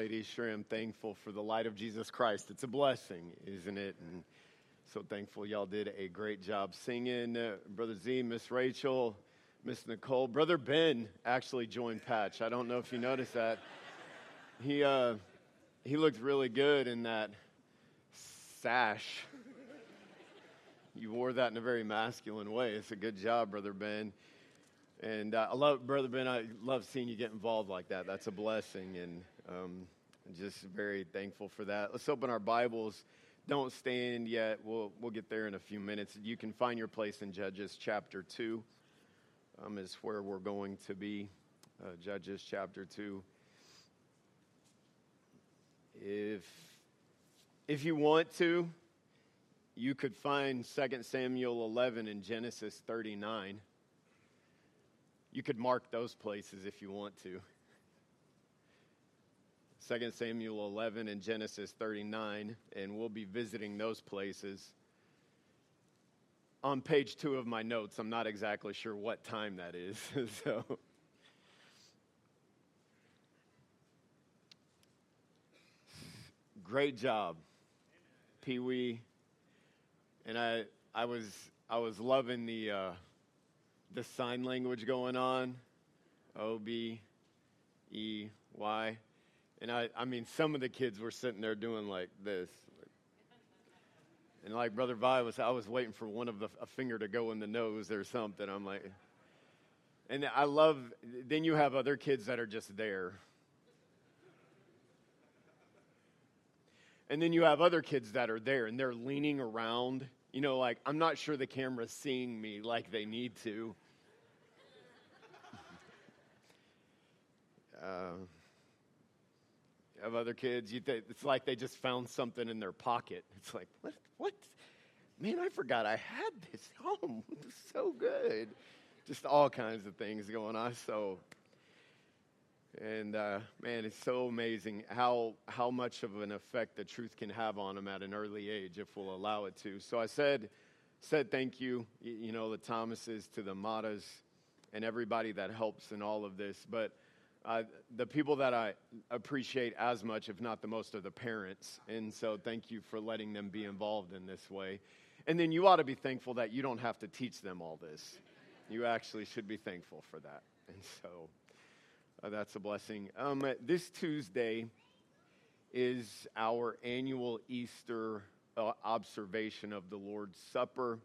Ladies, sure am thankful for the light of Jesus Christ. It's a blessing, isn't it? And so thankful y'all did a great job singing. Uh, Brother Z, Miss Rachel, Miss Nicole. Brother Ben actually joined Patch. I don't know if you noticed that. He, uh, he looked really good in that sash. You wore that in a very masculine way. It's a good job, Brother Ben. And uh, I love, Brother Ben, I love seeing you get involved like that. That's a blessing. And um, just very thankful for that. Let's open our Bibles. Don't stand yet. We'll, we'll get there in a few minutes. You can find your place in Judges chapter 2, um, is where we're going to be. Uh, Judges chapter 2. If, if you want to, you could find 2 Samuel 11 and Genesis 39. You could mark those places if you want to. 2 Samuel 11 and Genesis 39, and we'll be visiting those places. On page two of my notes, I'm not exactly sure what time that is. so. Great job, Pee Wee. And I, I was, I was loving the, uh, the sign language going on. O B E Y. And I, I mean, some of the kids were sitting there doing like this. And like Brother Vi was, I was waiting for one of the, a finger to go in the nose or something. I'm like, and I love, then you have other kids that are just there. And then you have other kids that are there and they're leaning around. You know, like, I'm not sure the camera's seeing me like they need to. uh, of other kids. You th- it's like they just found something in their pocket. It's like, what? What? Man, I forgot I had this home. It's so good. Just all kinds of things going on. So, and uh, man, it's so amazing how how much of an effect the truth can have on them at an early age if we'll allow it to. So I said said thank you, you know, the Thomases to the Matas and everybody that helps in all of this, but uh, the people that I appreciate as much, if not the most, are the parents. And so thank you for letting them be involved in this way. And then you ought to be thankful that you don't have to teach them all this. You actually should be thankful for that. And so uh, that's a blessing. Um, this Tuesday is our annual Easter uh, observation of the Lord's Supper.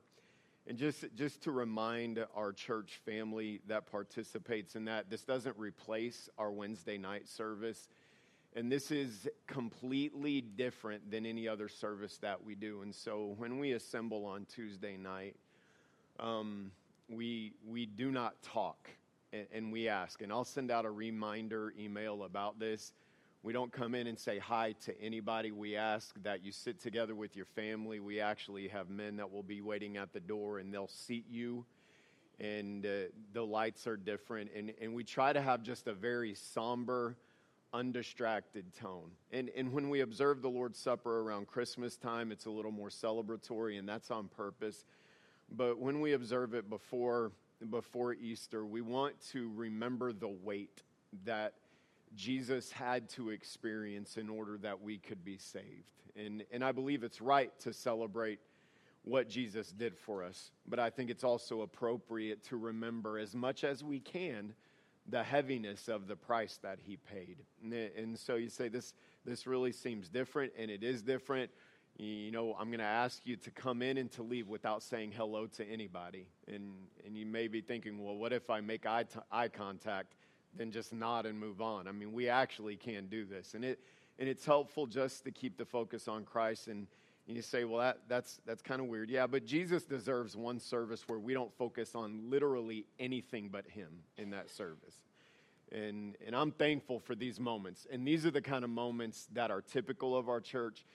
And just, just to remind our church family that participates in that, this doesn't replace our Wednesday night service. And this is completely different than any other service that we do. And so when we assemble on Tuesday night, um, we, we do not talk and, and we ask. And I'll send out a reminder email about this we don't come in and say hi to anybody. We ask that you sit together with your family. We actually have men that will be waiting at the door and they'll seat you. And uh, the lights are different. And, and we try to have just a very somber, undistracted tone. And, and when we observe the Lord's Supper around Christmas time, it's a little more celebratory, and that's on purpose. But when we observe it before, before Easter, we want to remember the weight that Jesus had to experience in order that we could be saved. And, and I believe it's right to celebrate what Jesus did for us, but I think it's also appropriate to remember as much as we can the heaviness of the price that he paid. And, and so you say, this, this really seems different, and it is different. You know, I'm going to ask you to come in and to leave without saying hello to anybody. And, and you may be thinking, well, what if I make eye, t- eye contact? Than just nod and move on. I mean, we actually can do this. And, it, and it's helpful just to keep the focus on Christ. And, and you say, well, that, that's, that's kind of weird. Yeah, but Jesus deserves one service where we don't focus on literally anything but Him in that service. And, and I'm thankful for these moments. And these are the kind of moments that are typical of our church.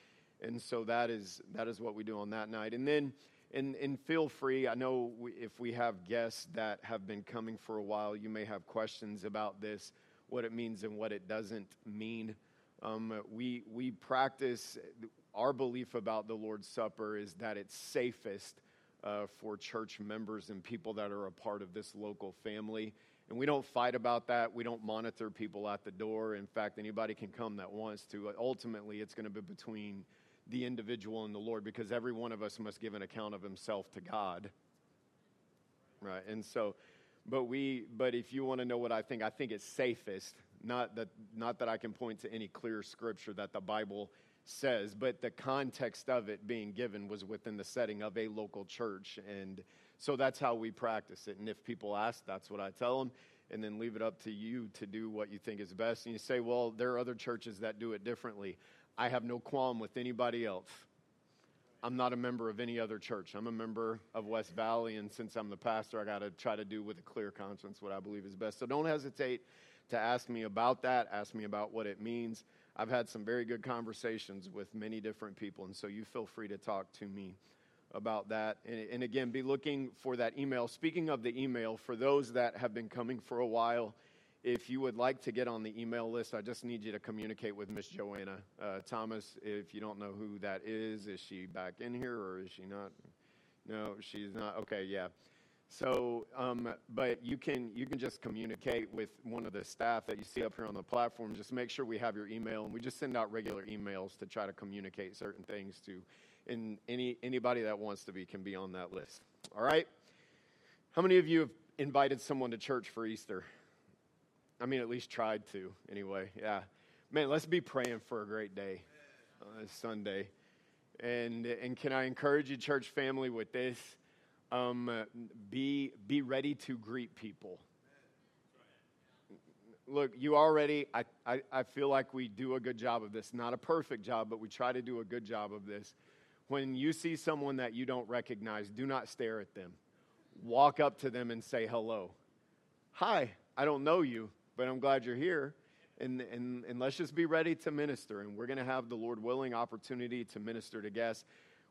And so that is, that is what we do on that night. And then and, and feel free. I know we, if we have guests that have been coming for a while, you may have questions about this, what it means and what it doesn't mean. Um, we, we practice our belief about the Lord's Supper is that it's safest uh, for church members and people that are a part of this local family. And we don't fight about that. We don't monitor people at the door. In fact, anybody can come that wants to. Ultimately, it's going to be between the individual and the Lord because every one of us must give an account of himself to God. Right? And so, but we, but if you want to know what I think, I think it's safest, not that, not that I can point to any clear scripture that the Bible says, but the context of it being given was within the setting of a local church. And so that's how we practice it. And if people ask, that's what I tell them. And then leave it up to you to do what you think is best. And you say, well, there are other churches that do it differently. I have no qualm with anybody else. I'm not a member of any other church. I'm a member of West Valley, and since I'm the pastor, I got to try to do with a clear conscience what I believe is best. So don't hesitate to ask me about that. Ask me about what it means. I've had some very good conversations with many different people, and so you feel free to talk to me about that. And, and again, be looking for that email. Speaking of the email, for those that have been coming for a while, if you would like to get on the email list, I just need you to communicate with Miss Joanna uh, Thomas. If you don't know who that is, is she back in here or is she not? No, she's not. Okay, yeah. So, um, but you can you can just communicate with one of the staff that you see up here on the platform. Just make sure we have your email, and we just send out regular emails to try to communicate certain things to. And any anybody that wants to be can be on that list. All right. How many of you have invited someone to church for Easter? I mean, at least tried to, anyway. Yeah. Man, let's be praying for a great day uh, Sunday. And, and can I encourage you, church family, with this? Um, be, be ready to greet people. Look, you already, I, I, I feel like we do a good job of this. Not a perfect job, but we try to do a good job of this. When you see someone that you don't recognize, do not stare at them. Walk up to them and say hello. Hi, I don't know you, but I'm glad you're here. And, and, and let's just be ready to minister. And we're going to have the Lord willing opportunity to minister to guests.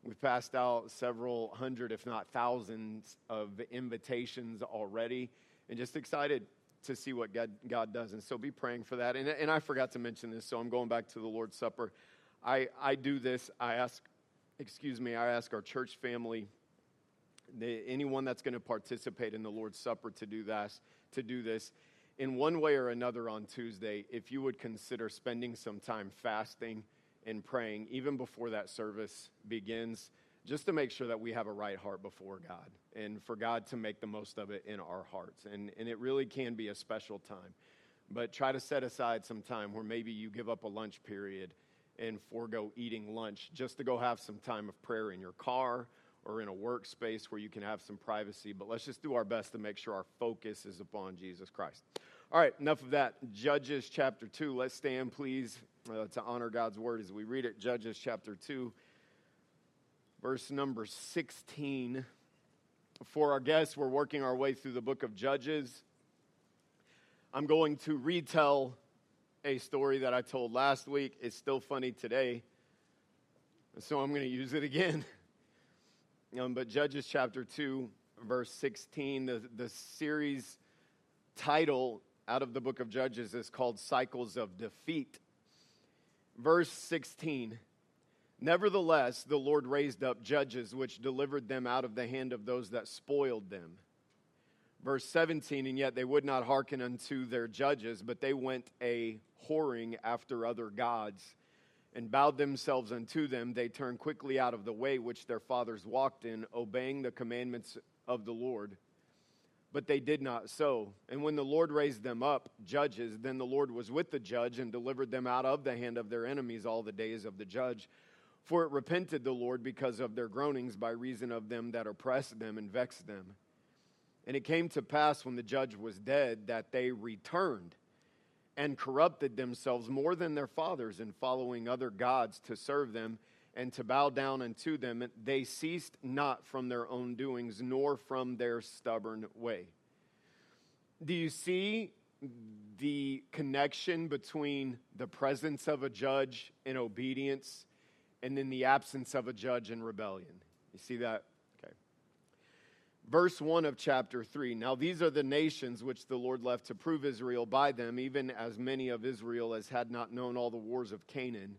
We've passed out several hundred, if not thousands, of invitations already, and just excited to see what God, God does. And so be praying for that. And, and I forgot to mention this, so I'm going back to the Lord's Supper. I, I do this. I ask, excuse me, I ask our church family, the, anyone that's going to participate in the Lord's Supper to do this, to do this in one way or another on Tuesday, if you would consider spending some time fasting and praying, even before that service begins, just to make sure that we have a right heart before God and for God to make the most of it in our hearts. And, and it really can be a special time. But try to set aside some time where maybe you give up a lunch period and forego eating lunch just to go have some time of prayer in your car or in a workspace where you can have some privacy. But let's just do our best to make sure our focus is upon Jesus Christ. All right, enough of that. Judges chapter 2. Let's stand, please, uh, to honor God's word as we read it. Judges chapter 2, verse number 16. For our guests, we're working our way through the book of Judges. I'm going to retell a story that I told last week. It's still funny today, so I'm going to use it again. Um, but Judges chapter 2, verse 16, the, the series title out of the book of Judges is called Cycles of Defeat. Verse 16 Nevertheless, the Lord raised up judges which delivered them out of the hand of those that spoiled them. Verse 17 And yet they would not hearken unto their judges, but they went a whoring after other gods and bowed themselves unto them. They turned quickly out of the way which their fathers walked in, obeying the commandments of the Lord but they did not so. And when the Lord raised them up, judges, then the Lord was with the judge and delivered them out of the hand of their enemies all the days of the judge. For it repented the Lord because of their groanings by reason of them that oppressed them and vexed them. And it came to pass when the judge was dead that they returned and corrupted themselves more than their fathers in following other gods to serve them and to bow down unto them, they ceased not from their own doings, nor from their stubborn way. Do you see the connection between the presence of a judge in obedience and then the absence of a judge in rebellion? You see that? Okay. Verse 1 of chapter 3. Now these are the nations which the Lord left to prove Israel by them, even as many of Israel as had not known all the wars of Canaan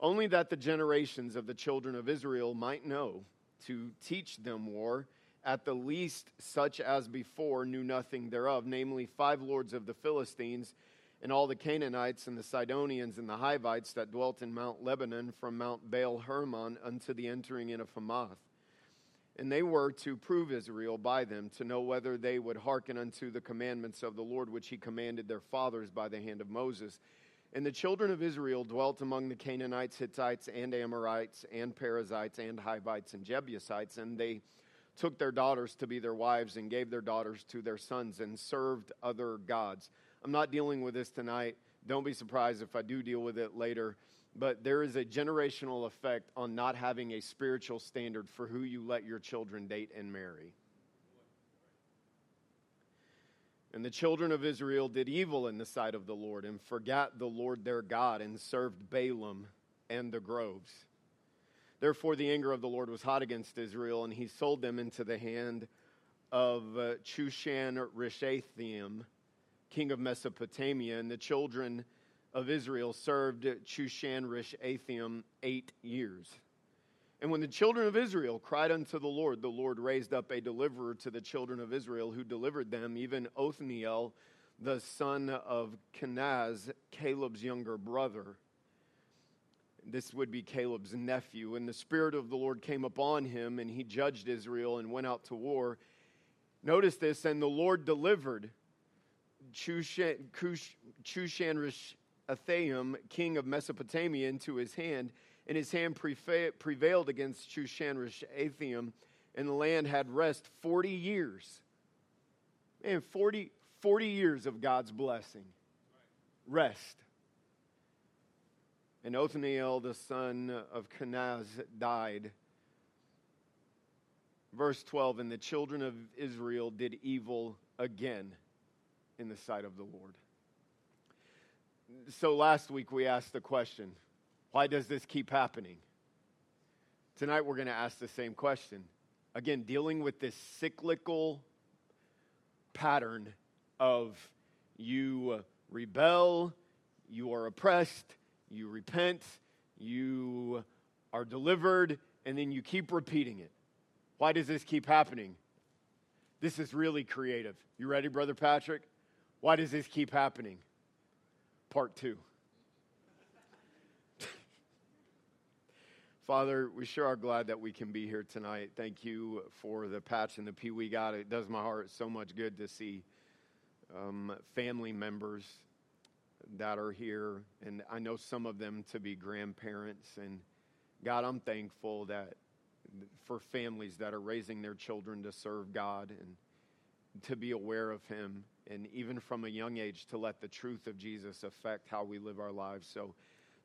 only that the generations of the children of Israel might know to teach them war, at the least such as before knew nothing thereof, namely five lords of the Philistines, and all the Canaanites, and the Sidonians, and the Hivites that dwelt in Mount Lebanon, from Mount Baal Hermon unto the entering in of Hamath. And they were to prove Israel by them, to know whether they would hearken unto the commandments of the Lord, which he commanded their fathers by the hand of Moses. And the children of Israel dwelt among the Canaanites, Hittites, and Amorites, and Perizzites, and Hivites, and Jebusites, and they took their daughters to be their wives, and gave their daughters to their sons, and served other gods. I'm not dealing with this tonight. Don't be surprised if I do deal with it later but there is a generational effect on not having a spiritual standard for who you let your children date and marry. And the children of Israel did evil in the sight of the Lord and forgot the Lord their God and served Baalim and the groves. Therefore, the anger of the Lord was hot against Israel, and he sold them into the hand of uh, Chushan Rishathaim, king of Mesopotamia, and the children of Israel served Chushan Rishathaim eight years. And when the children of Israel cried unto the Lord, the Lord raised up a deliverer to the children of Israel who delivered them, even Othniel, the son of Kenaz, Caleb's younger brother. This would be Caleb's nephew. And the Spirit of the Lord came upon him, and he judged Israel and went out to war. Notice this, and the Lord delivered Chushan, Chushan Athaim, king of Mesopotamia, into his hand, and his hand prevailed against Chushan Rishathaim, and the land had rest 40 years. Man, 40, 40 years of God's blessing. Rest. And Othniel, the son of Kenaz, died. Verse 12 And the children of Israel did evil again in the sight of the Lord so last week we asked the question why does this keep happening? Tonight we're going to ask the same question. Again, dealing with this cyclical pattern of you rebel, you are oppressed, you repent, you are delivered, and then you keep repeating it. Why does this keep happening? This is really creative. You ready, Brother Patrick? Why does this keep happening? part two. Father, we sure are glad that we can be here tonight. Thank you for the patch and the Pee Wee got. It does my heart so much good to see um, family members that are here, and I know some of them to be grandparents. And God, I'm thankful that for families that are raising their children to serve God and to be aware of Him and even from a young age to let the truth of Jesus affect how we live our lives. So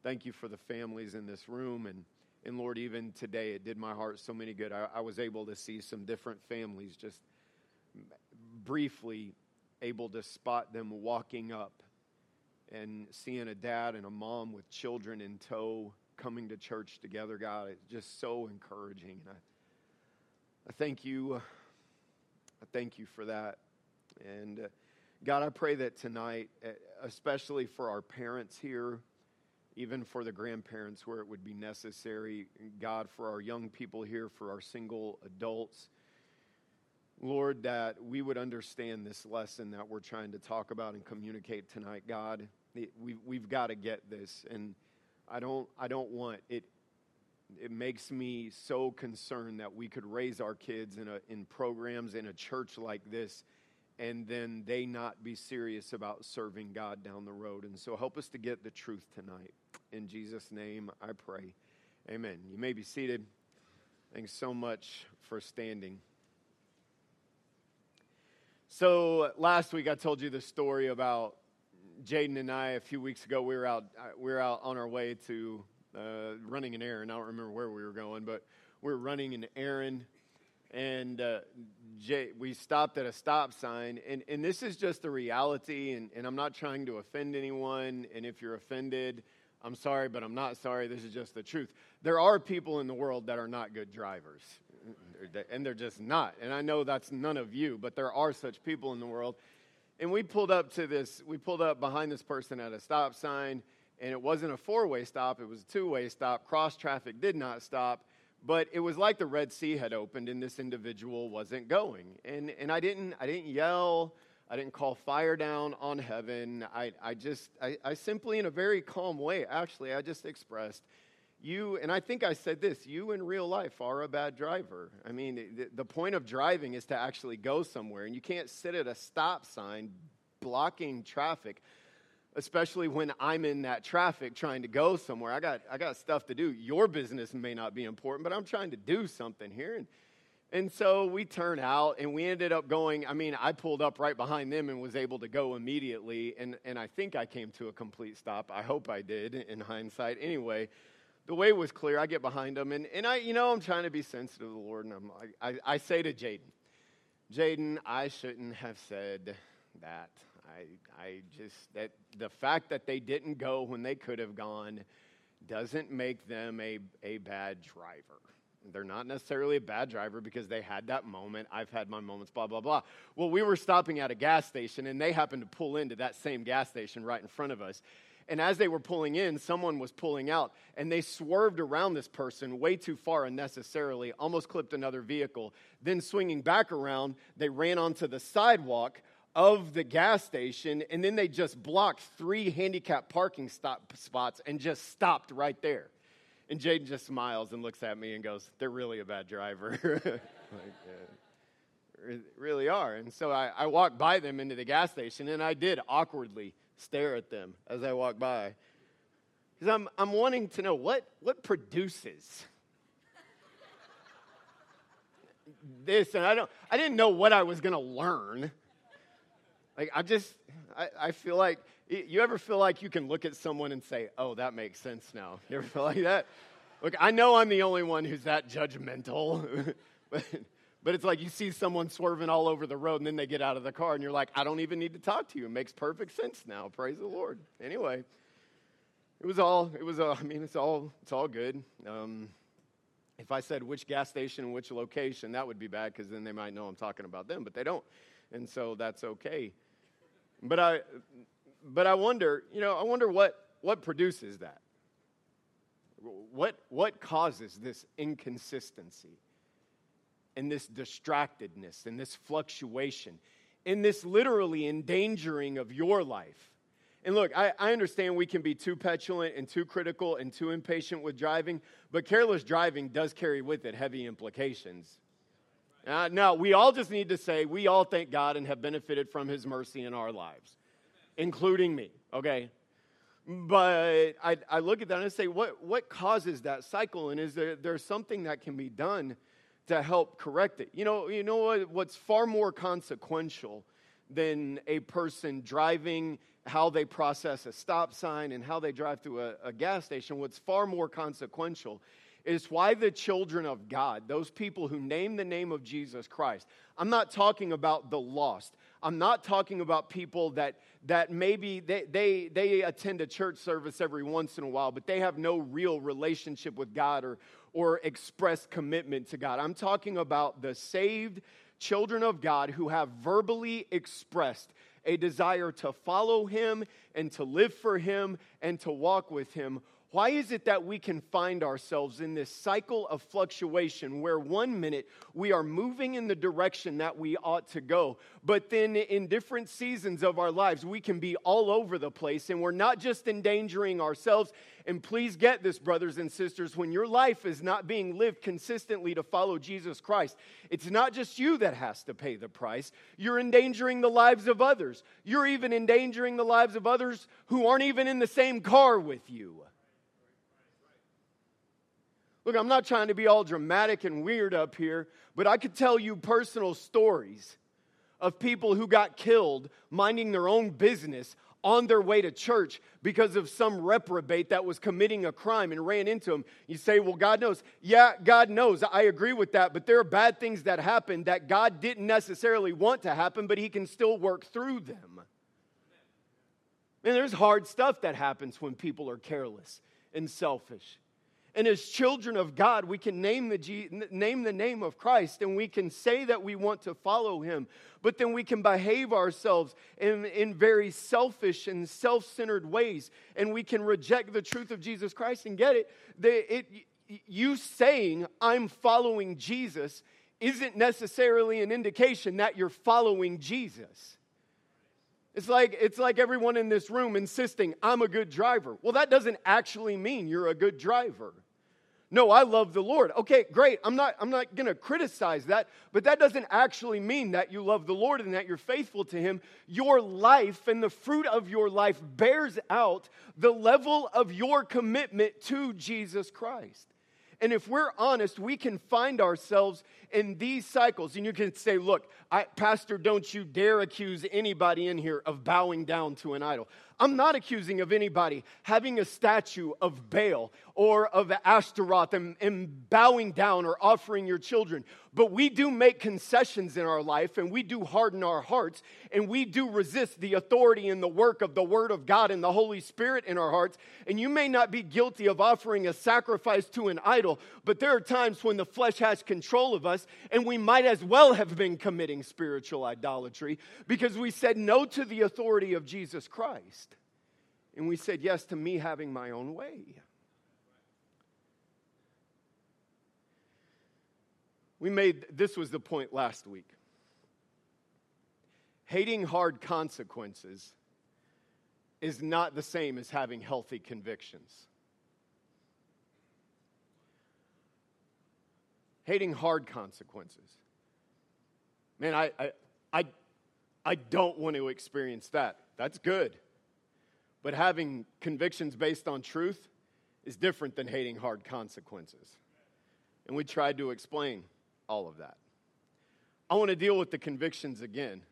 thank you for the families in this room. And, and Lord, even today, it did my heart so many good. I, I was able to see some different families just briefly able to spot them walking up and seeing a dad and a mom with children in tow coming to church together. God, it's just so encouraging. And I, I thank you. I thank you for that. And uh, God, I pray that tonight, especially for our parents here, even for the grandparents where it would be necessary, God, for our young people here, for our single adults, Lord, that we would understand this lesson that we're trying to talk about and communicate tonight, God. We, we've got to get this, and I don't, I don't want it. It makes me so concerned that we could raise our kids in a, in programs in a church like this and then they not be serious about serving God down the road. And so help us to get the truth tonight. In Jesus' name, I pray. Amen. You may be seated. Thanks so much for standing. So last week I told you the story about Jaden and I. A few weeks ago, we were out. Uh, we were out on our way to uh, running an errand. I don't remember where we were going, but we were running an errand and uh, Jay, we stopped at a stop sign. And, and this is just the reality, and, and I'm not trying to offend anyone. And if you're offended, I'm sorry, but I'm not sorry. This is just the truth. There are people in the world that are not good drivers, and they're just not. And I know that's none of you, but there are such people in the world. And we pulled up to this, we pulled up behind this person at a stop sign, and it wasn't a four way stop, it was a two way stop. Cross traffic did not stop but it was like the Red Sea had opened and this individual wasn't going. And, and I, didn't, I didn't yell, I didn't call fire down on heaven. I, I just, I, I simply, in a very calm way, actually, I just expressed, you, and I think I said this, you in real life are a bad driver. I mean, the, the point of driving is to actually go somewhere, and you can't sit at a stop sign blocking traffic especially when I'm in that traffic trying to go somewhere. I got, I got stuff to do. Your business may not be important, but I'm trying to do something here. And, and so we turn out and we ended up going. I mean, I pulled up right behind them and was able to go immediately. And, and I think I came to a complete stop. I hope I did in hindsight. Anyway, the way was clear. I get behind them and, and I, you know, I'm trying to be sensitive to the Lord. And I'm, I, I say to Jaden, Jaden, I shouldn't have said that. I, I just, that the fact that they didn't go when they could have gone doesn't make them a, a bad driver. They're not necessarily a bad driver because they had that moment. I've had my moments, blah, blah, blah. Well, we were stopping at a gas station and they happened to pull into that same gas station right in front of us. And as they were pulling in, someone was pulling out, and they swerved around this person way too far unnecessarily, almost clipped another vehicle. Then, swinging back around, they ran onto the sidewalk, of the gas station, and then they just blocked three handicap parking stop spots and just stopped right there. And Jaden just smiles and looks at me and goes, They're really a bad driver. like, uh, really are. And so I, I by them into the gas station, and I did awkwardly stare at them as I walked by. Because I'm, I'm wanting to know what, what produces this. And I, don't, I didn't know what I was going to learn. Like, I just, I, I feel like, you ever feel like you can look at someone and say, oh, that makes sense now? You ever feel like that? Look, I know I'm the only one who's that judgmental, but, but it's like you see someone swerving all over the road and then they get out of the car and you're like, I don't even need to talk to you. It makes perfect sense now. Praise the Lord. Anyway, it was all, it was, uh, I mean, it's all, it's all good. Um, if I said which gas station and which location, that would be bad because then they might know I'm talking about them, but they don't. And so that's okay. But I, but I wonder, you know, I wonder what, what produces that? What, what causes this inconsistency and this distractedness and this fluctuation and this literally endangering of your life? And look, I, I, understand we can be too petulant and too critical and too impatient with driving, but careless driving does carry with it heavy implications. Uh, no, we all just need to say we all thank God and have benefited from His mercy in our lives, including me, okay? But I, I look at that and I say, what, what causes that cycle? And is there there's something that can be done to help correct it? You know, you know what, what's far more consequential than a person driving how they process a stop sign and how they drive through a, a gas station. What's far more consequential is why the children of God, those people who name the name of Jesus Christ, I'm not talking about the lost. I'm not talking about people that, that maybe they, they, they attend a church service every once in a while, but they have no real relationship with God or, or express commitment to God. I'm talking about the saved children of God who have verbally expressed a desire to follow Him and to live for Him and to walk with Him why is it that we can find ourselves in this cycle of fluctuation where one minute we are moving in the direction that we ought to go, but then in different seasons of our lives we can be all over the place and we're not just endangering ourselves? And please get this, brothers and sisters, when your life is not being lived consistently to follow Jesus Christ, it's not just you that has to pay the price. You're endangering the lives of others. You're even endangering the lives of others who aren't even in the same car with you. Look, I'm not trying to be all dramatic and weird up here, but I could tell you personal stories of people who got killed minding their own business on their way to church because of some reprobate that was committing a crime and ran into them. You say, well, God knows. Yeah, God knows. I agree with that. But there are bad things that happen that God didn't necessarily want to happen, but He can still work through them. And there's hard stuff that happens when people are careless and selfish. And as children of God, we can name the, name the name of Christ and we can say that we want to follow him, but then we can behave ourselves in, in very selfish and self centered ways and we can reject the truth of Jesus Christ and get it. it you saying, I'm following Jesus, isn't necessarily an indication that you're following Jesus. It's like, it's like everyone in this room insisting, I'm a good driver. Well, that doesn't actually mean you're a good driver. No, I love the Lord. Okay, great. I'm not, I'm not going to criticize that, but that doesn't actually mean that you love the Lord and that you're faithful to Him. Your life and the fruit of your life bears out the level of your commitment to Jesus Christ. And if we're honest, we can find ourselves in these cycles. And you can say, look, I, Pastor, don't you dare accuse anybody in here of bowing down to an idol. I'm not accusing of anybody having a statue of Baal or of Ashtaroth and, and, bowing down or offering your children. But we do make concessions in our life and we do harden our hearts and we do resist the authority and the work of the Word of God and the Holy Spirit in our hearts. And you may not be guilty of offering a sacrifice to an idol, but there are times when the flesh has control of us and we might as well have been committing spiritual idolatry because we said no to the authority of Jesus Christ. And we said yes to me having my own way. We made this was the point last week. Hating hard consequences is not the same as having healthy convictions. Hating hard consequences. Man, I, I, I, I don't want to experience that. That's good. But having convictions based on truth is different than hating hard consequences. And we tried to explain all of that. I want to deal with the convictions again.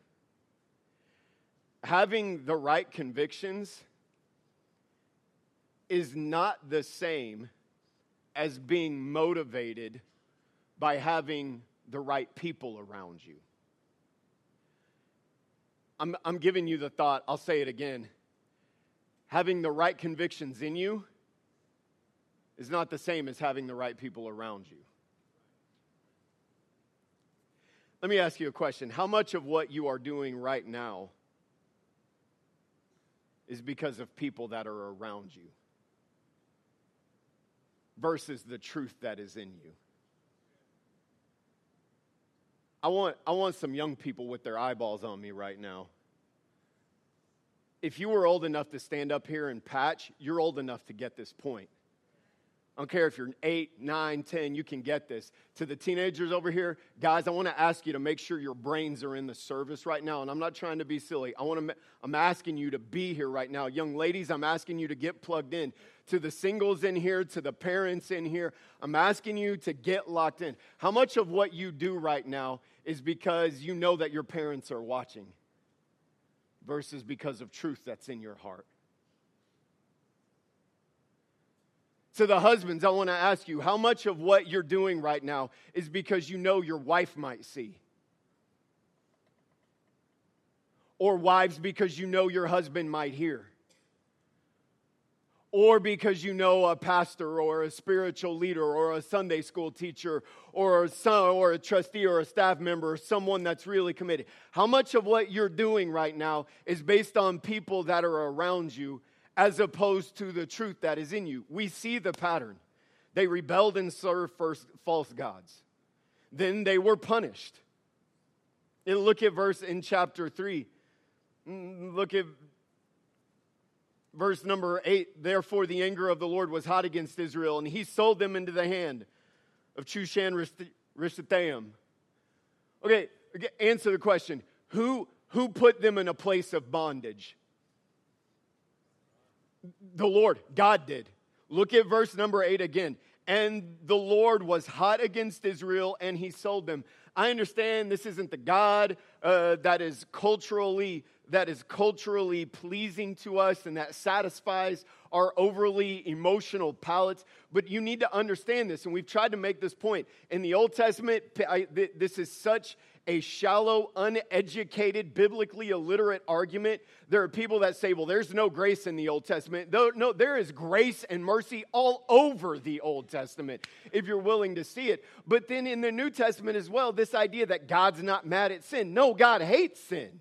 Having the right convictions is not the same as being motivated by having the right people around you. I'm, I'm giving you the thought, I'll say it again having the right convictions in you is not the same as having the right people around you. Let me ask you a question. How much of what you are doing right now is because of people that are around you versus the truth that is in you? I want, I want some young people with their eyeballs on me right now if you were old enough to stand up here and patch, you're old enough to get this point. I don't care if you're eight, nine, ten, you can get this. To the teenagers over here, guys, I want to ask you to make sure your brains are in the service right now. And I'm not trying to be silly. I want to, I'm asking you to be here right now. Young ladies, I'm asking you to get plugged in. To the singles in here, to the parents in here, I'm asking you to get locked in. How much of what you do right now is because you know that your parents are watching? versus because of truth that's in your heart. To the husbands, I want to ask you how much of what you're doing right now is because you know your wife might see? Or wives, because you know your husband might hear? or because you know a pastor or a spiritual leader or a Sunday school teacher or a, son, or a trustee or a staff member or someone that's really committed. How much of what you're doing right now is based on people that are around you as opposed to the truth that is in you? We see the pattern. They rebelled and served first false gods. Then they were punished. And look at verse in chapter 3. Mm, look at Verse number eight Therefore, the anger of the Lord was hot against Israel, and he sold them into the hand of Chushan Rishathaim. Okay, answer the question who, who put them in a place of bondage? The Lord, God did. Look at verse number eight again. And the Lord was hot against Israel, and he sold them. I understand this isn't the God uh, that is culturally that is culturally pleasing to us and that satisfies our overly emotional palates. But you need to understand this, and we've tried to make this point. In the Old Testament, I, this is such a shallow, uneducated, biblically illiterate argument. There are people that say, well, there's no grace in the Old Testament. No, there is grace and mercy all over the Old Testament, if you're willing to see it. But then in the New Testament as well, this idea that God's not mad at sin. No, God hates sin.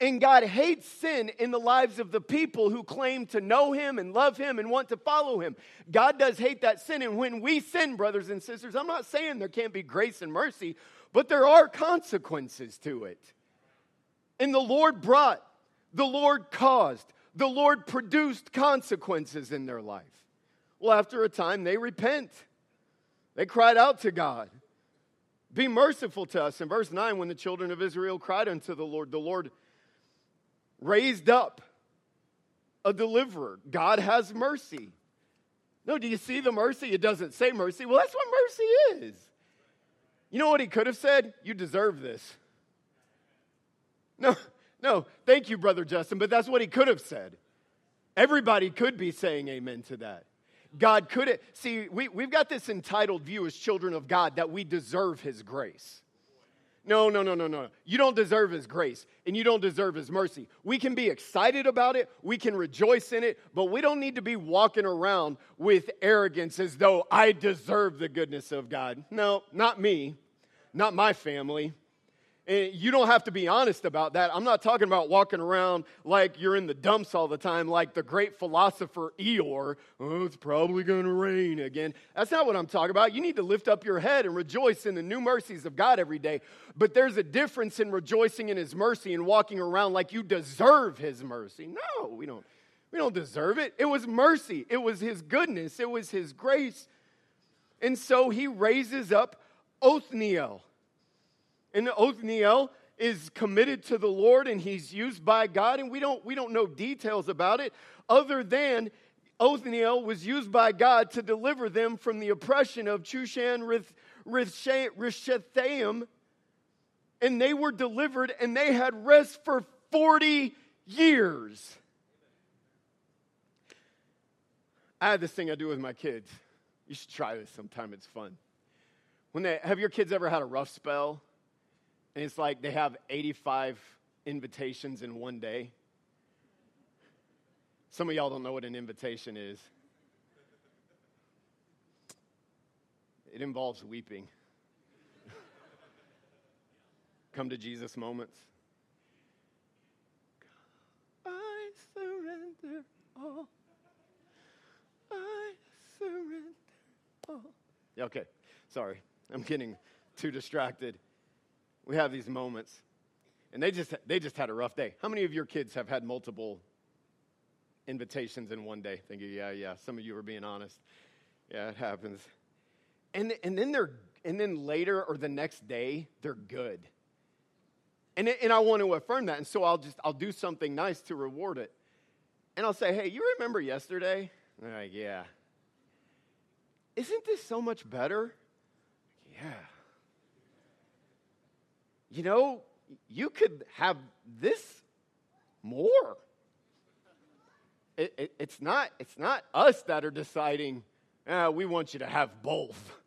And God hates sin in the lives of the people who claim to know Him and love Him and want to follow Him. God does hate that sin. And when we sin, brothers and sisters, I'm not saying there can't be grace and mercy, but there are consequences to it. And the Lord brought, the Lord caused, the Lord produced consequences in their life. Well, after a time, they repent. They cried out to God. Be merciful to us. In verse 9, when the children of Israel cried unto the Lord, the Lord raised up a deliverer. God has mercy. No, do you see the mercy? It doesn't say mercy. Well, that's what mercy is. You know what he could have said? You deserve this. No, no, thank you, Brother Justin, but that's what he could have said. Everybody could be saying amen to that. God could have, see, we, we've got this entitled view as children of God that we deserve his grace. No, no, no, no, no. You don't deserve His grace and you don't deserve His mercy. We can be excited about it, we can rejoice in it, but we don't need to be walking around with arrogance as though I deserve the goodness of God. No, not me, not my family. And you don't have to be honest about that. I'm not talking about walking around like you're in the dumps all the time, like the great philosopher Eeyore. Oh, it's probably going to rain again. That's not what I'm talking about. You need to lift up your head and rejoice in the new mercies of God every day. But there's a difference in rejoicing in His mercy and walking around like you deserve His mercy. No, we don't. We don't deserve it. It was mercy, it was His goodness, it was His grace. And so He raises up Othniel and Othniel is committed to the Lord and he's used by God, and we don't, we don't know details about it other than Othniel was used by God to deliver them from the oppression of Chushan Rishathaim, and they were delivered and they had rest for 40 years. I had this thing I do with my kids. You should try this sometime, it's fun. When they, have your kids ever had a rough spell? And it's like they have 85 invitations in one day. Some of y'all don't know what an invitation is. It involves weeping. Come to Jesus moments. I surrender all. I surrender all. Yeah, okay. Sorry. I'm getting too distracted we have these moments and they just they just had a rough day. How many of your kids have had multiple invitations in one day? Thinking yeah yeah. Some of you are being honest. Yeah it happens. And and then they're and then later or the next day they're good. And, and i want to affirm that and so i'll just i'll do something nice to reward it. And i'll say hey you remember yesterday? And they're like yeah. Isn't this so much better? Yeah you know, you could have this more. It, it, it's, not, it's not us that are deciding, ah, we want you to have both.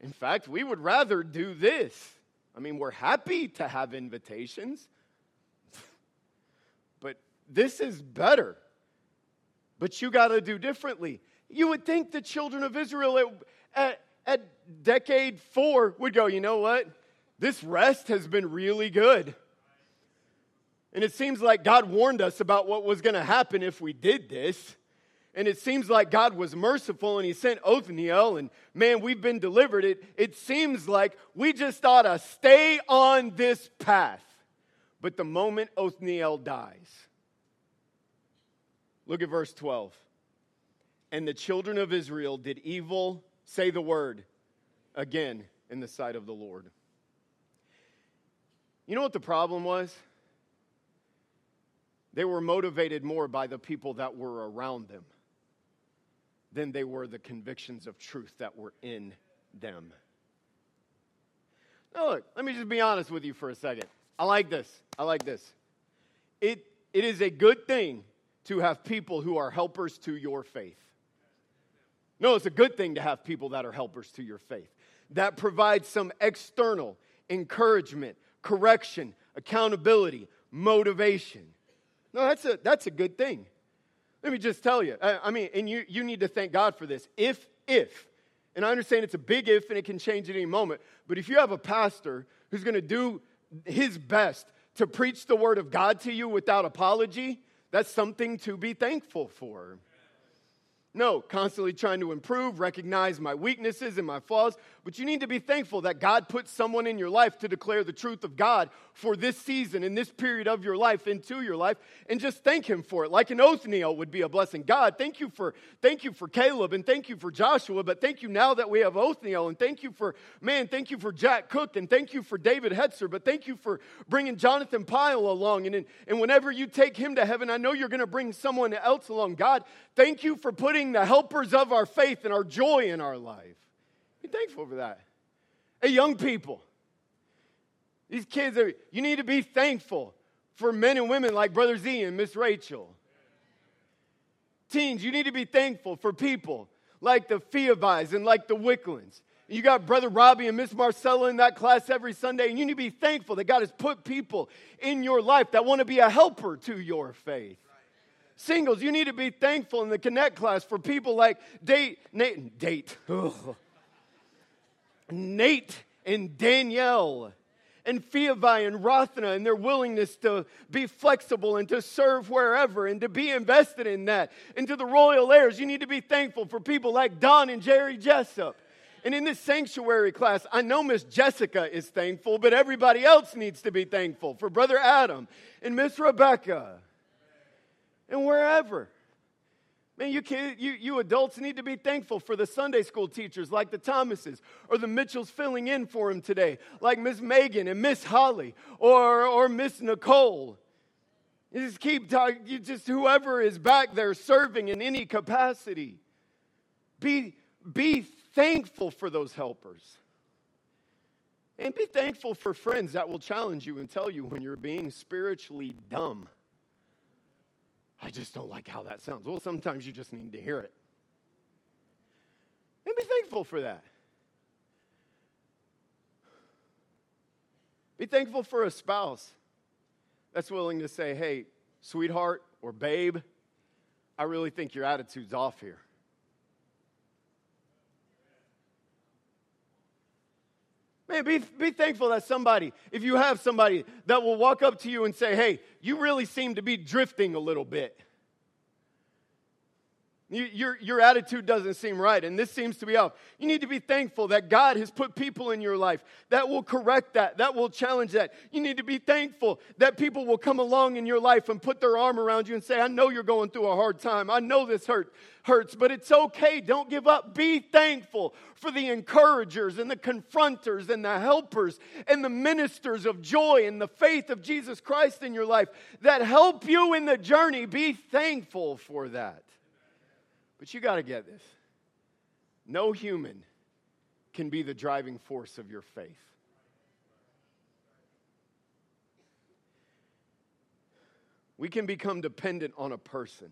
In fact, we would rather do this. I mean, we're happy to have invitations, but this is better. But you got to do differently. You would think the children of Israel at, at, at decade four would go, you know what? This rest has been really good. And it seems like God warned us about what was going to happen if we did this. And it seems like God was merciful and He sent Othniel, and man, we've been delivered. It, it seems like we just ought to stay on this path. But the moment Othniel dies, look at verse 12. And the children of Israel did evil, say the word, again in the sight of the Lord. You know what the problem was? They were motivated more by the people that were around them than they were the convictions of truth that were in them. Now, look, let me just be honest with you for a second. I like this. I like this. It, it is a good thing to have people who are helpers to your faith. No, it's a good thing to have people that are helpers to your faith, that provide some external encouragement, correction, accountability, motivation. No, that's a, that's a good thing. Let me just tell you. I, I mean, and you, you need to thank God for this. If, if, and I understand it's a big if and it can change at any moment, but if you have a pastor who's going to do his best to preach the word of God to you without apology, that's something to be thankful for. No, constantly trying to improve, recognize my weaknesses and my flaws, but you need to be thankful that God put someone in your life to declare the truth of God for this season, in this period of your life, into your life, and just thank Him for it. Like an Othniel would be a blessing. God, thank you for thank you for Caleb and thank you for Joshua, but thank you now that we have Othniel, and thank you for man, thank you for Jack Cook, and thank you for David Hetzer, but thank you for bringing Jonathan Pyle along. And, and whenever you take him to heaven, I know you're going to bring someone else along. God, thank you for putting the helpers of our faith and our joy in our life. Be thankful for that. Hey, young people, these kids are, you need to be thankful for men and women like Brother Z and Miss Rachel. Teens, you need to be thankful for people like the Feabies and like the Wicklins. You got Brother Robbie and Miss Marcella in that class every Sunday, and you need to be thankful that God has put people in your life that want to be a helper to your faith. Singles, you need to be thankful in the Connect class for people like Date, Nate, Date. Ugh. Nate and Danielle and Phoebe and Rothna and their willingness to be flexible and to serve wherever and to be invested in that. And to the royal heirs, you need to be thankful for people like Don and Jerry Jessup. And in this sanctuary class, I know Miss Jessica is thankful, but everybody else needs to be thankful for Brother Adam and Miss Rebecca and wherever. Man, you, you, you adults need to be thankful for the Sunday school teachers like the Thomases or the Mitchells filling in for him today, like Miss Megan and Miss Holly or, or Miss Nicole. You just keep talking, you just whoever is back there serving in any capacity. Be, be thankful for those helpers. And be thankful for friends that will challenge you and tell you when you're being spiritually dumb. I just don't like how that sounds. Well, sometimes you just need to hear it. And be thankful for that. Be thankful for a spouse that's willing to say, hey, sweetheart or babe, I really think your attitude's off here. Man, be, be thankful that somebody, if you have somebody that will walk up to you and say, hey, you really seem to be drifting a little bit. You, your, your attitude doesn't seem right, and this seems to be off. You need to be thankful that God has put people in your life that will correct that, that will challenge that. You need to be thankful that people will come along in your life and put their arm around you and say, I know you're going through a hard time. I know this hurt, hurts, but it's okay. Don't give up. Be thankful for the encouragers and the confronters and the helpers and the ministers of joy and the faith of Jesus Christ in your life that help you in the journey. Be thankful for that. But you got to get this no human can be the driving force of your faith. We can become dependent on a person.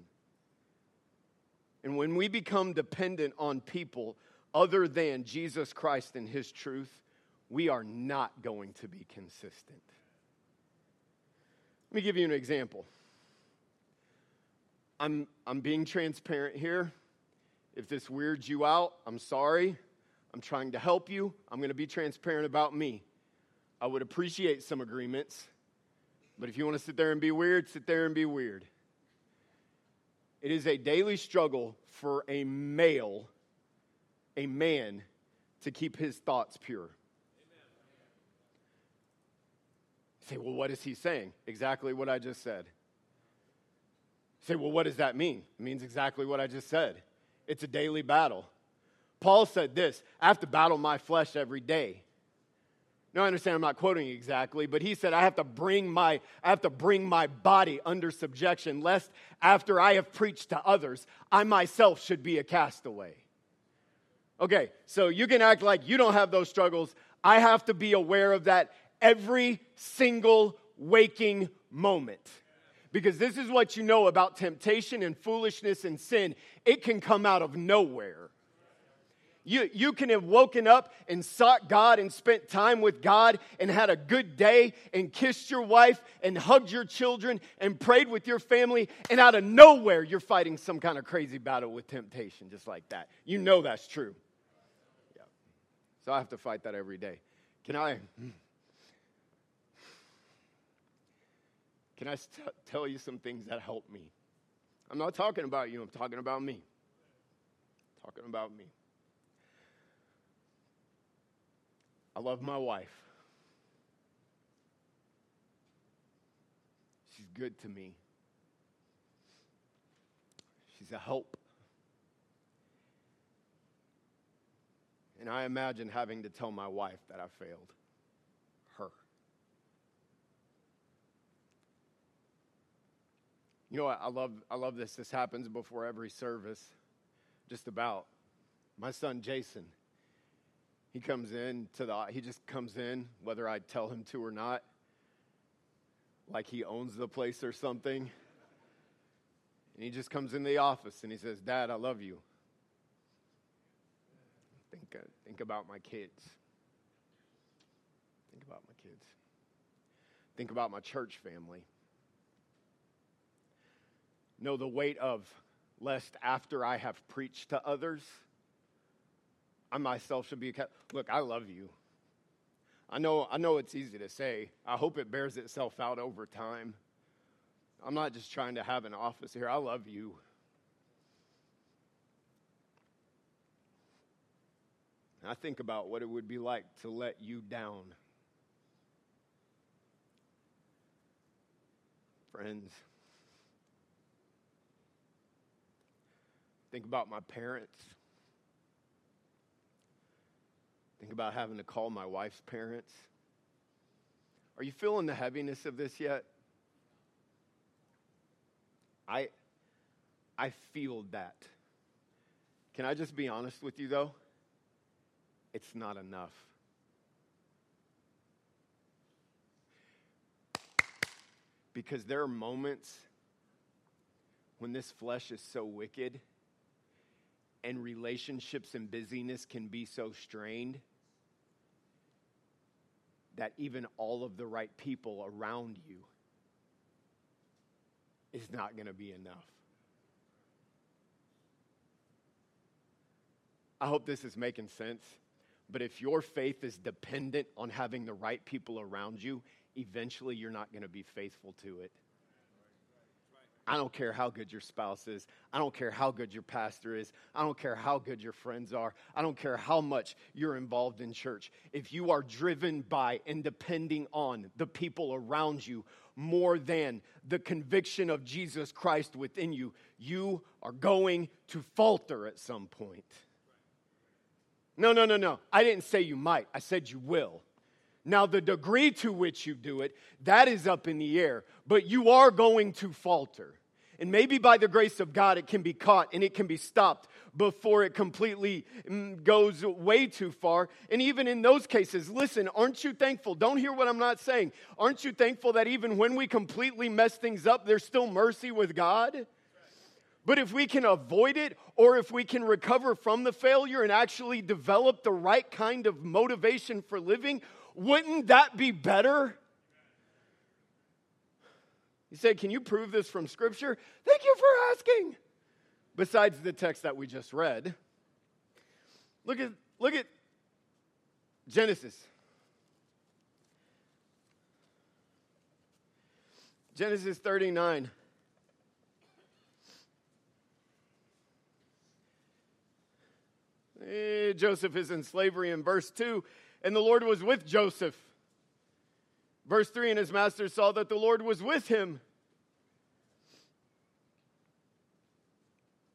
And when we become dependent on people other than Jesus Christ and His truth, we are not going to be consistent. Let me give you an example. I'm, I'm being transparent here. If this weirds you out, I'm sorry. I'm trying to help you. I'm going to be transparent about me. I would appreciate some agreements, but if you want to sit there and be weird, sit there and be weird. It is a daily struggle for a male, a man, to keep his thoughts pure. say, well, what is he saying? Exactly what I just said say, well, what does that mean? It means exactly what I just said. It's a daily battle. Paul said this I have to battle my flesh every day. Now I understand I'm not quoting exactly, but he said I have to bring my I have to bring my body under subjection, lest after I have preached to others, I myself should be a castaway. Okay, so you can act like you don't have those struggles. I have to be aware of that every single waking moment. Because this is what you know about temptation and foolishness and sin it can come out of nowhere. You, you can have woken up and sought God and spent time with God and had a good day and kissed your wife and hugged your children and prayed with your family, and out of nowhere, you're fighting some kind of crazy battle with temptation, just like that. You know that's true. Yeah. So I have to fight that every day. Can I? Hmm. Can I st- tell you some things that help me? I'm not talking about you, I'm talking about me. talking about me. I love my wife. She's good to me. She's a help. And I imagine having to tell my wife that I failed her. You know what? I love, I love this. This happens before every service, just about. My son Jason, he comes in to the, he just comes in, whether I tell him to or not, like he owns the place or something. And he just comes in the office and he says, Dad, I love you. Think, uh, think about my kids. Think about my kids. Think about my church family. Know the weight of lest after I have preached to others, I myself should be. Look, I love you. I know, I know it's easy to say. I hope it bears itself out over time. I'm not just trying to have an office here. I love you. I think about what it would be like to let you down. Friends, think about my parents. Think about having to call my wife's parents. Are you feeling the heaviness of this yet? I I feel that. Can I just be honest with you though? It's not enough. Because there are moments when this flesh is so wicked and relationships and busyness can be so strained that even all of the right people around you is not going to be enough. I hope this is making sense. But if your faith is dependent on having the right people around you, eventually you're not going to be faithful to it. I don't care how good your spouse is. I don't care how good your pastor is. I don't care how good your friends are. I don't care how much you're involved in church. If you are driven by and depending on the people around you more than the conviction of Jesus Christ within you, you are going to falter at some point. No, no, no, no. I didn't say you might, I said you will. Now, the degree to which you do it, that is up in the air, but you are going to falter. And maybe by the grace of God, it can be caught and it can be stopped before it completely mm, goes way too far. And even in those cases, listen, aren't you thankful? Don't hear what I'm not saying. Aren't you thankful that even when we completely mess things up, there's still mercy with God? But if we can avoid it, or if we can recover from the failure and actually develop the right kind of motivation for living, wouldn't that be better? He said, Can you prove this from Scripture? Thank you for asking. Besides the text that we just read, look at, look at Genesis. Genesis 39. Eh, Joseph is in slavery in verse 2, and the Lord was with Joseph Verse 3 And his master saw that the Lord was with him.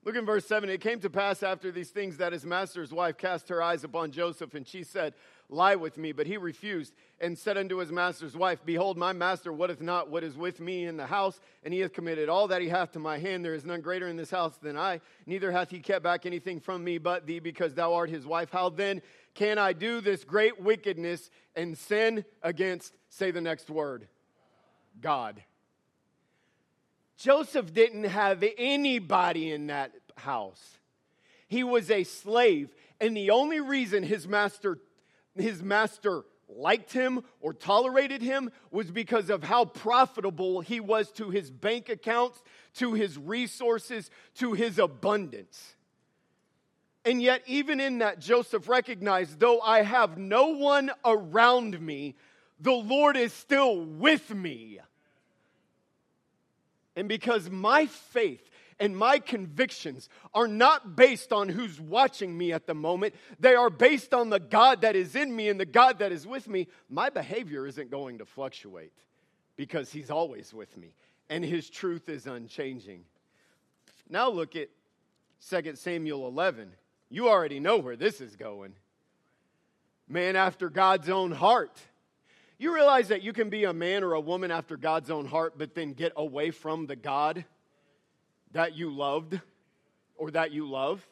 Look in verse 7. It came to pass after these things that his master's wife cast her eyes upon Joseph, and she said, Lie with me. But he refused and said unto his master's wife, Behold, my master wotteth not what is with me in the house, and he hath committed all that he hath to my hand. There is none greater in this house than I, neither hath he kept back anything from me but thee, because thou art his wife. How then can I do this great wickedness and sin against, say the next word, God? Joseph didn't have anybody in that house. He was a slave, and the only reason his master his master liked him or tolerated him was because of how profitable he was to his bank accounts, to his resources, to his abundance. And yet, even in that, Joseph recognized though I have no one around me, the Lord is still with me. And because my faith and my convictions are not based on who's watching me at the moment, they are based on the God that is in me and the God that is with me, my behavior isn't going to fluctuate because He's always with me and His truth is unchanging. Now look at 2 Samuel 11. You already know where this is going. Man after God's own heart. You realize that you can be a man or a woman after God's own heart, but then get away from the God that you loved or that you love?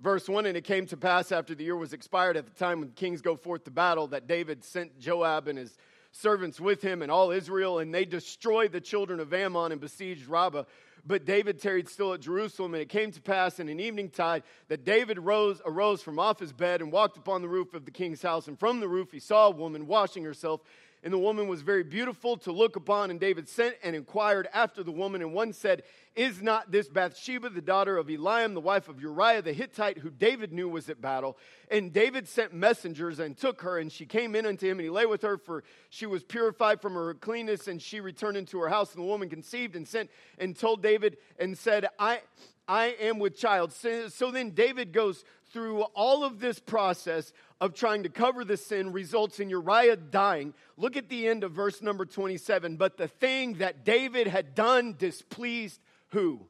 Verse 1 And it came to pass after the year was expired, at the time when kings go forth to battle, that David sent Joab and his servants with him and all Israel, and they destroyed the children of Ammon and besieged Rabbah. But David tarried still at Jerusalem, and it came to pass in an evening tide that David rose, arose from off his bed and walked upon the roof of the king's house. And from the roof he saw a woman washing herself and the woman was very beautiful to look upon. And David sent and inquired after the woman. And one said, Is not this Bathsheba, the daughter of Eliam, the wife of Uriah the Hittite, who David knew was at battle? And David sent messengers and took her, and she came in unto him, and he lay with her, for she was purified from her cleanness. And she returned into her house. And the woman conceived and sent and told David and said, I. I am with child. So, so then David goes through all of this process of trying to cover the sin results in Uriah dying. Look at the end of verse number 27. But the thing that David had done displeased who?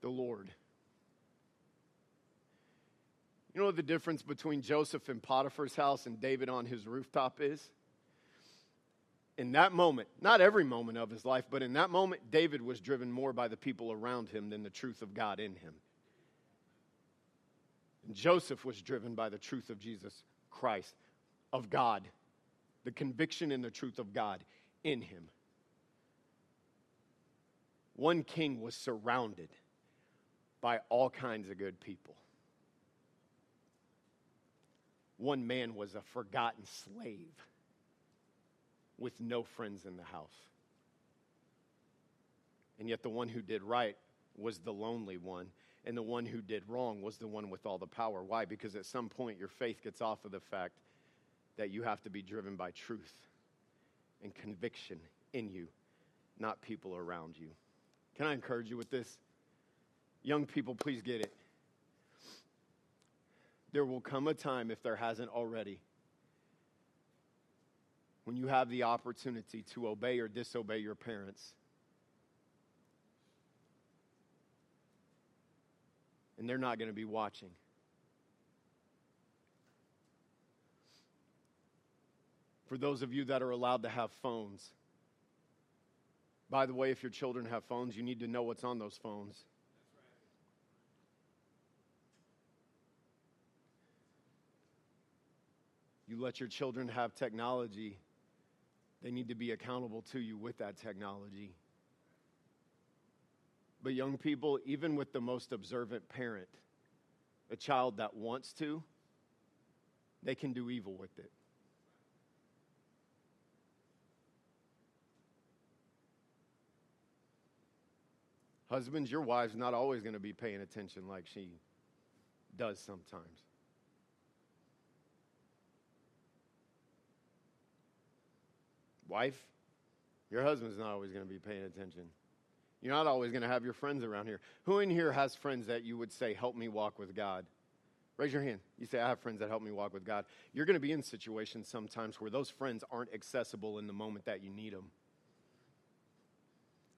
The Lord. You know what the difference between Joseph in Potiphar's house and David on his rooftop is? In that moment, not every moment of his life, but in that moment, David was driven more by the people around him than the truth of God in him. And Joseph was driven by the truth of Jesus Christ, of God, the conviction and the truth of God in him. One king was surrounded by all kinds of good people. One man was a forgotten slave with no friends in the house. And yet, the one who did right was the lonely one and the one who did wrong was the one with all the power. Why? Because at some point your faith gets off of the fact that you have to be driven by truth and conviction in you, not people around you. Can I encourage you with this? Young people, please get it. There will come a time, if there hasn't already, when you have the opportunity to obey or disobey your parents and they're not going to be watching. For those of you that are allowed to have phones, by the way, if your children have phones, you need to know what's on those phones. You let your children have technology, they need to be accountable to you with that technology. But, young people, even with the most observant parent, a child that wants to, they can do evil with it. Husbands, your wife's not always going to be paying attention like she does sometimes. Wife, your husband's not always going to be paying attention. You're not always going to have your friends around here. Who in here has friends that you would say, help me walk with God? Raise your hand. You say, I have friends that help me walk with God. You're going to be in situations sometimes where those friends aren't accessible in the moment that you need them.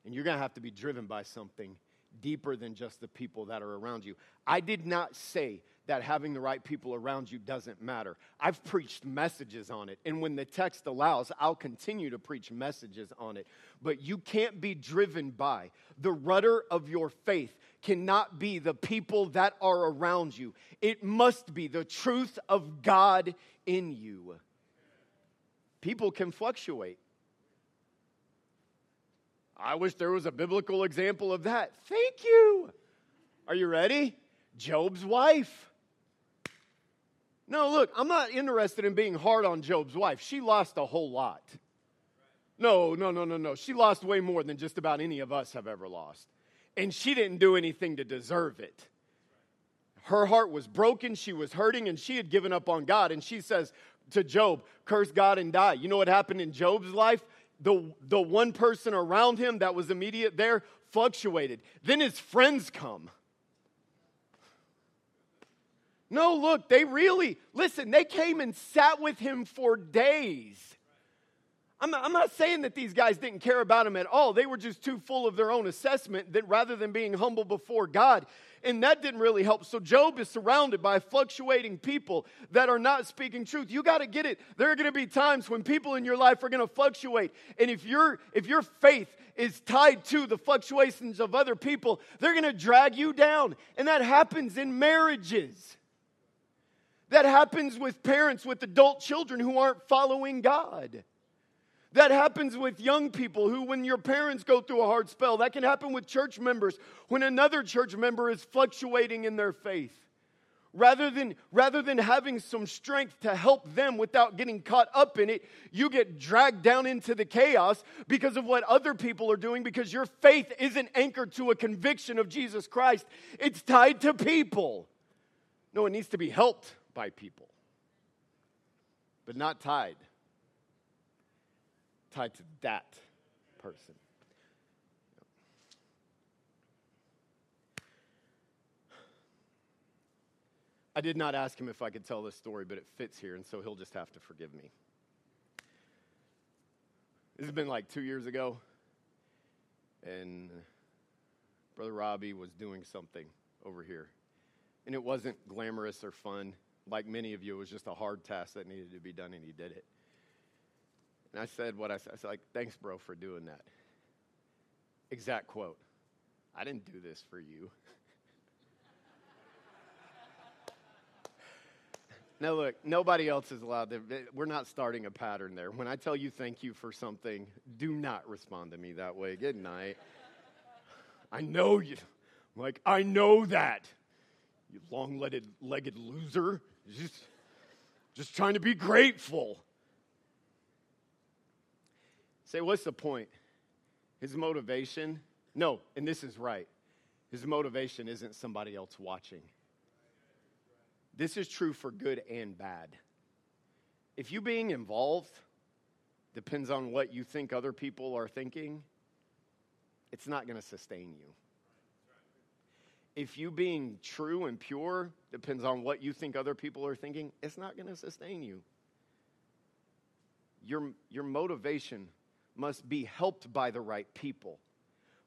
And you're going to have to be driven by something deeper than just the people that are around you. I did not say that having the right people around you doesn't matter. I've preached messages on it, and when the text allows, I'll continue to preach messages on it. But you can't be driven by the rudder of your faith, cannot be the people that are around you. It must be the truth of God in you. People can fluctuate. I wish there was a biblical example of that. Thank you. Are you ready? Job's wife. No, look, I'm not interested in being hard on Job's wife. She lost a whole lot. No, no, no, no, no. She lost way more than just about any of us have ever lost. And she didn't do anything to deserve it. Her heart was broken, she was hurting, and she had given up on God. And she says to Job, Curse God and die. You know what happened in Job's life? the, the one person around him that was immediate there fluctuated. Then his friends come. No, look, they really, listen, they came and sat with him for days. I'm not, I'm not, saying that these guys didn't care about him at all. They were just too full of their own assessment that rather than being humble before God. And that didn't really help. So Job is surrounded by fluctuating people that are not speaking truth. You got to get it. There are going to be times when people in your life are going to fluctuate. And if your if your faith is tied to the fluctuations of other people, they're going to drag you down. And that happens in marriages. That happens with parents with adult children who aren't following God. That happens with young people who, when your parents go through a hard spell, that can happen with church members when another church member is fluctuating in their faith. Rather than, rather than having some strength to help them without getting caught up in it, you get dragged down into the chaos because of what other people are doing because your faith isn't anchored to a conviction of Jesus Christ. It's tied to people. No, it needs to be helped by people, but not tied. Tied to that person. I did not ask him if I could tell this story, but it fits here, and so he'll just have to forgive me. This has been like two years ago, and Brother Robbie was doing something over here. And it wasn't glamorous or fun like many of you, it was just a hard task that needed to be done, and he did it. And I said what I said. I said, like, thanks, bro, for doing that. Exact quote. I didn't do this for you. now, look, nobody else is allowed to. Eh, we're not starting a pattern there. When I tell you thank you for something, do not respond to me that way. Good night. I know you. Like, I know that. You long legged loser. Just, just trying to be grateful. Say, what's the point? His motivation? No, and this is right. His motivation isn't somebody else watching. This is true for good and bad. If you being involved depends on what you think other people are thinking, it's not going to sustain you if you being true and pure depends on what you think other people are thinking, it's not going to sustain you. Your, your motivation must be helped by the right people,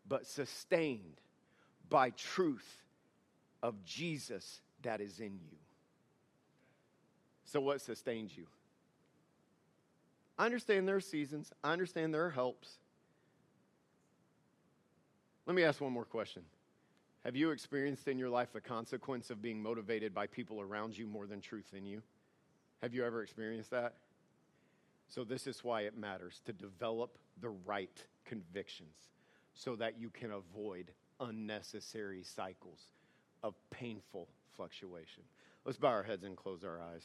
but sustained by truth of Jesus that is in you. So, what sustains you? I understand there are seasons, I understand there are helps. Let me ask one more question. Have you experienced in your life the consequence of being motivated by people around you more than truth in you? Have you ever experienced that? So, this is why it matters to develop the right convictions so that you can avoid unnecessary cycles of painful fluctuation. Let's bow our heads and close our eyes.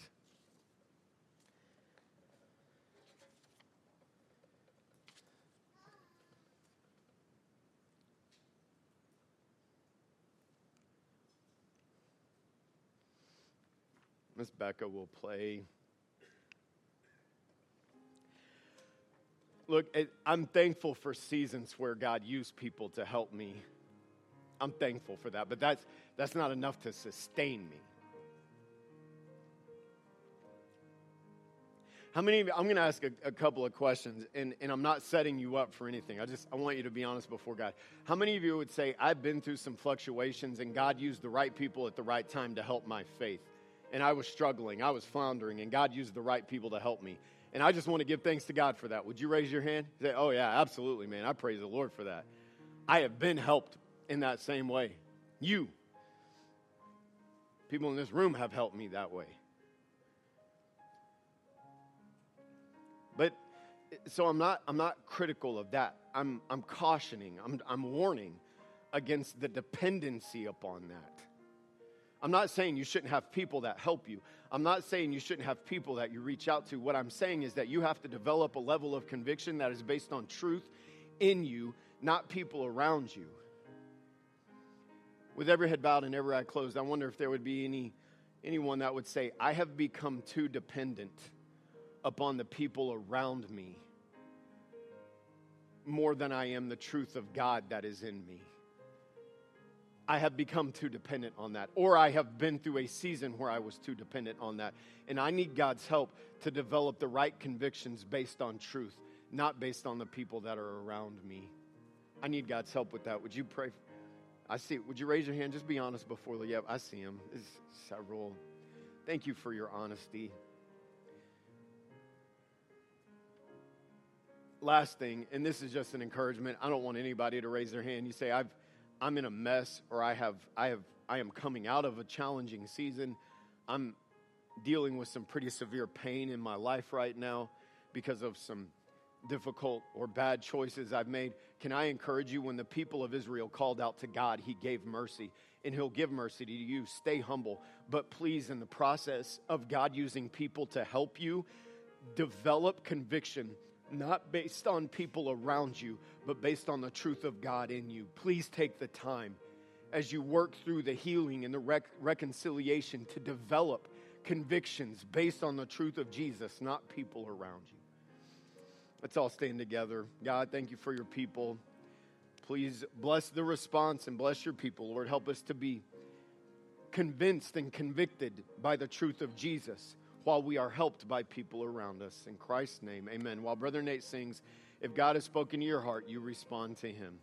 Miss Becca will play. Look, I'm thankful for seasons where God used people to help me. I'm thankful for that, but that's, that's not enough to sustain me. How many of you, I'm going to ask a, a, couple of questions, and, and I'm not setting you up for anything. I just, I want you to be honest before God. How many of you would say, I've been through some fluctuations, and God used the right people at the right time to help my faith? And I was struggling, I was floundering, and God used the right people to help me. And I just want to give thanks to God for that. Would you raise your hand? Say, oh, yeah, absolutely, man. I praise the Lord for that. I have been helped in that same way. You, people in this room have helped me that way. But so I'm not, I'm not critical of that. I'm, I'm cautioning, I'm, I'm warning against the dependency upon that. I'm not saying you shouldn't have people that help you. I'm not saying you shouldn't have people that you reach out to. What I'm saying is that you have to develop a level of conviction that is based on truth in you, not people around you. With every head bowed and every eye closed, I wonder if there would be any anyone that would say, I have become too dependent upon the people around me more than I am the truth of God that is in me. I have become too dependent on that, or I have been through a season where I was too dependent on that. And I need God's help to develop the right convictions based on truth, not based on the people that are around me. I need God's help with that. Would you pray? I see. Would you raise your hand? Just be honest before the. Yeah, I see him. There's several. Thank you for your honesty. Last thing, and this is just an encouragement. I don't want anybody to raise their hand. You say, I've I'm in a mess or I have I have I am coming out of a challenging season. I'm dealing with some pretty severe pain in my life right now because of some difficult or bad choices I've made. Can I encourage you when the people of Israel called out to God, he gave mercy and he'll give mercy to you. Stay humble, but please in the process of God using people to help you, develop conviction not based on people around you, but based on the truth of God in you. Please take the time as you work through the healing and the rec- reconciliation to develop convictions based on the truth of Jesus, not people around you. Let's all stand together. God, thank you for your people. Please bless the response and bless your people. Lord, help us to be convinced and convicted by the truth of Jesus while we are helped by people around us. In Christ's name, amen. While Brother Nate sings, if God has spoken to your heart, you respond to him.